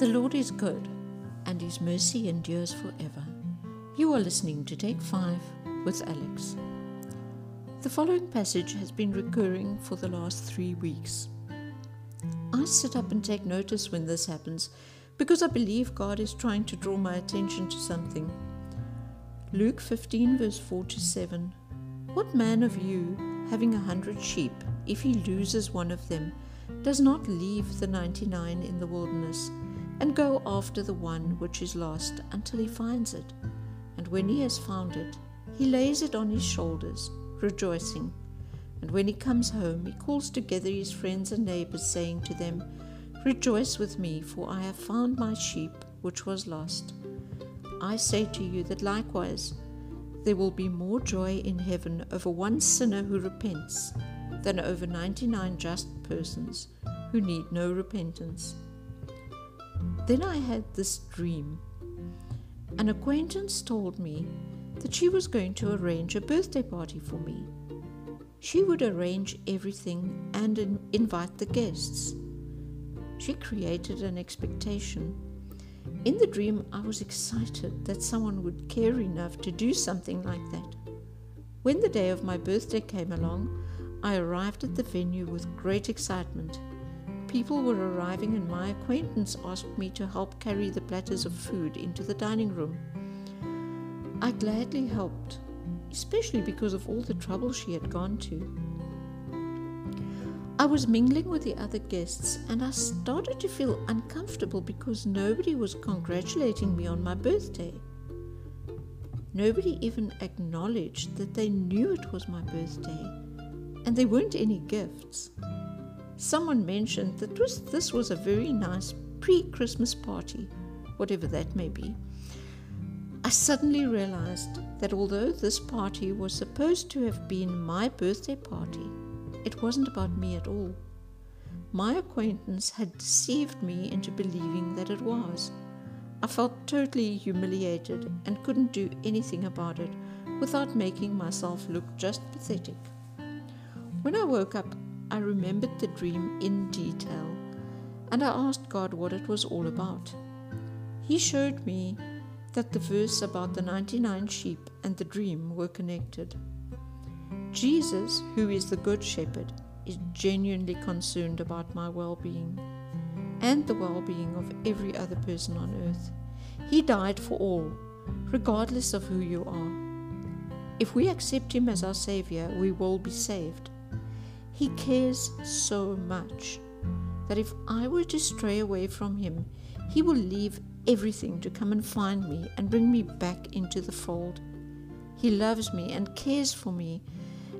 The Lord is good, and his mercy endures forever. You are listening to Take 5 with Alex. The following passage has been recurring for the last three weeks. I sit up and take notice when this happens because I believe God is trying to draw my attention to something. Luke 15, verse 4 to 7. What man of you, having a hundred sheep, if he loses one of them, does not leave the ninety nine in the wilderness? And go after the one which is lost until he finds it. And when he has found it, he lays it on his shoulders, rejoicing. And when he comes home, he calls together his friends and neighbors, saying to them, Rejoice with me, for I have found my sheep which was lost. I say to you that likewise there will be more joy in heaven over one sinner who repents than over ninety nine just persons who need no repentance. Then I had this dream. An acquaintance told me that she was going to arrange a birthday party for me. She would arrange everything and in- invite the guests. She created an expectation. In the dream, I was excited that someone would care enough to do something like that. When the day of my birthday came along, I arrived at the venue with great excitement People were arriving, and my acquaintance asked me to help carry the platters of food into the dining room. I gladly helped, especially because of all the trouble she had gone to. I was mingling with the other guests, and I started to feel uncomfortable because nobody was congratulating me on my birthday. Nobody even acknowledged that they knew it was my birthday, and there weren't any gifts. Someone mentioned that this, this was a very nice pre Christmas party, whatever that may be. I suddenly realized that although this party was supposed to have been my birthday party, it wasn't about me at all. My acquaintance had deceived me into believing that it was. I felt totally humiliated and couldn't do anything about it without making myself look just pathetic. When I woke up I remembered the dream in detail and I asked God what it was all about. He showed me that the verse about the 99 sheep and the dream were connected. Jesus, who is the Good Shepherd, is genuinely concerned about my well being and the well being of every other person on earth. He died for all, regardless of who you are. If we accept Him as our Savior, we will be saved. He cares so much that if I were to stray away from Him, He will leave everything to come and find me and bring me back into the fold. He loves me and cares for me,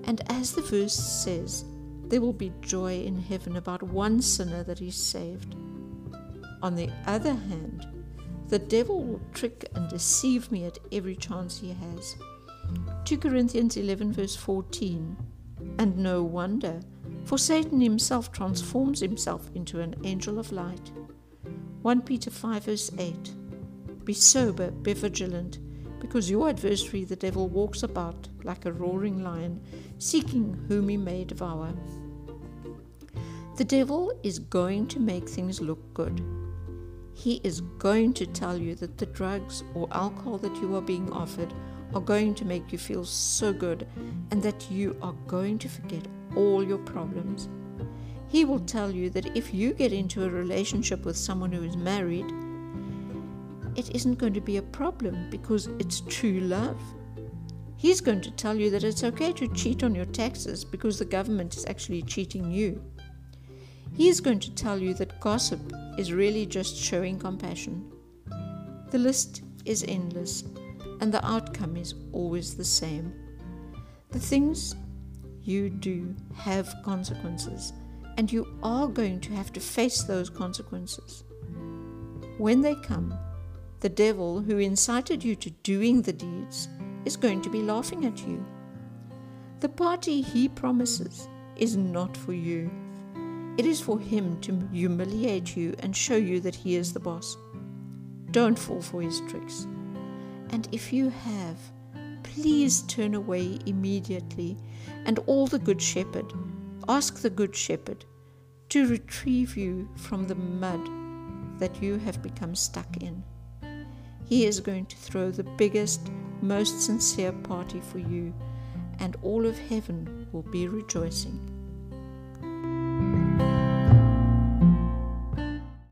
and as the verse says, there will be joy in heaven about one sinner that is saved. On the other hand, the devil will trick and deceive me at every chance he has. 2 Corinthians 11, verse 14 and no wonder, for Satan himself transforms himself into an angel of light. 1 Peter 5 verse 8 Be sober, be vigilant, because your adversary the devil walks about like a roaring lion, seeking whom he may devour. The devil is going to make things look good. He is going to tell you that the drugs or alcohol that you are being offered are going to make you feel so good and that you are going to forget all your problems. He will tell you that if you get into a relationship with someone who is married, it isn't going to be a problem because it's true love. He's going to tell you that it's okay to cheat on your taxes because the government is actually cheating you. He is going to tell you that gossip is really just showing compassion. The list is endless and the outcome is always the same. The things you do have consequences, and you are going to have to face those consequences. When they come, the devil who incited you to doing the deeds is going to be laughing at you. The party he promises is not for you. It is for him to humiliate you and show you that he is the boss. Don't fall for his tricks. And if you have, please turn away immediately and all the Good Shepherd. Ask the Good Shepherd to retrieve you from the mud that you have become stuck in. He is going to throw the biggest, most sincere party for you, and all of heaven will be rejoicing.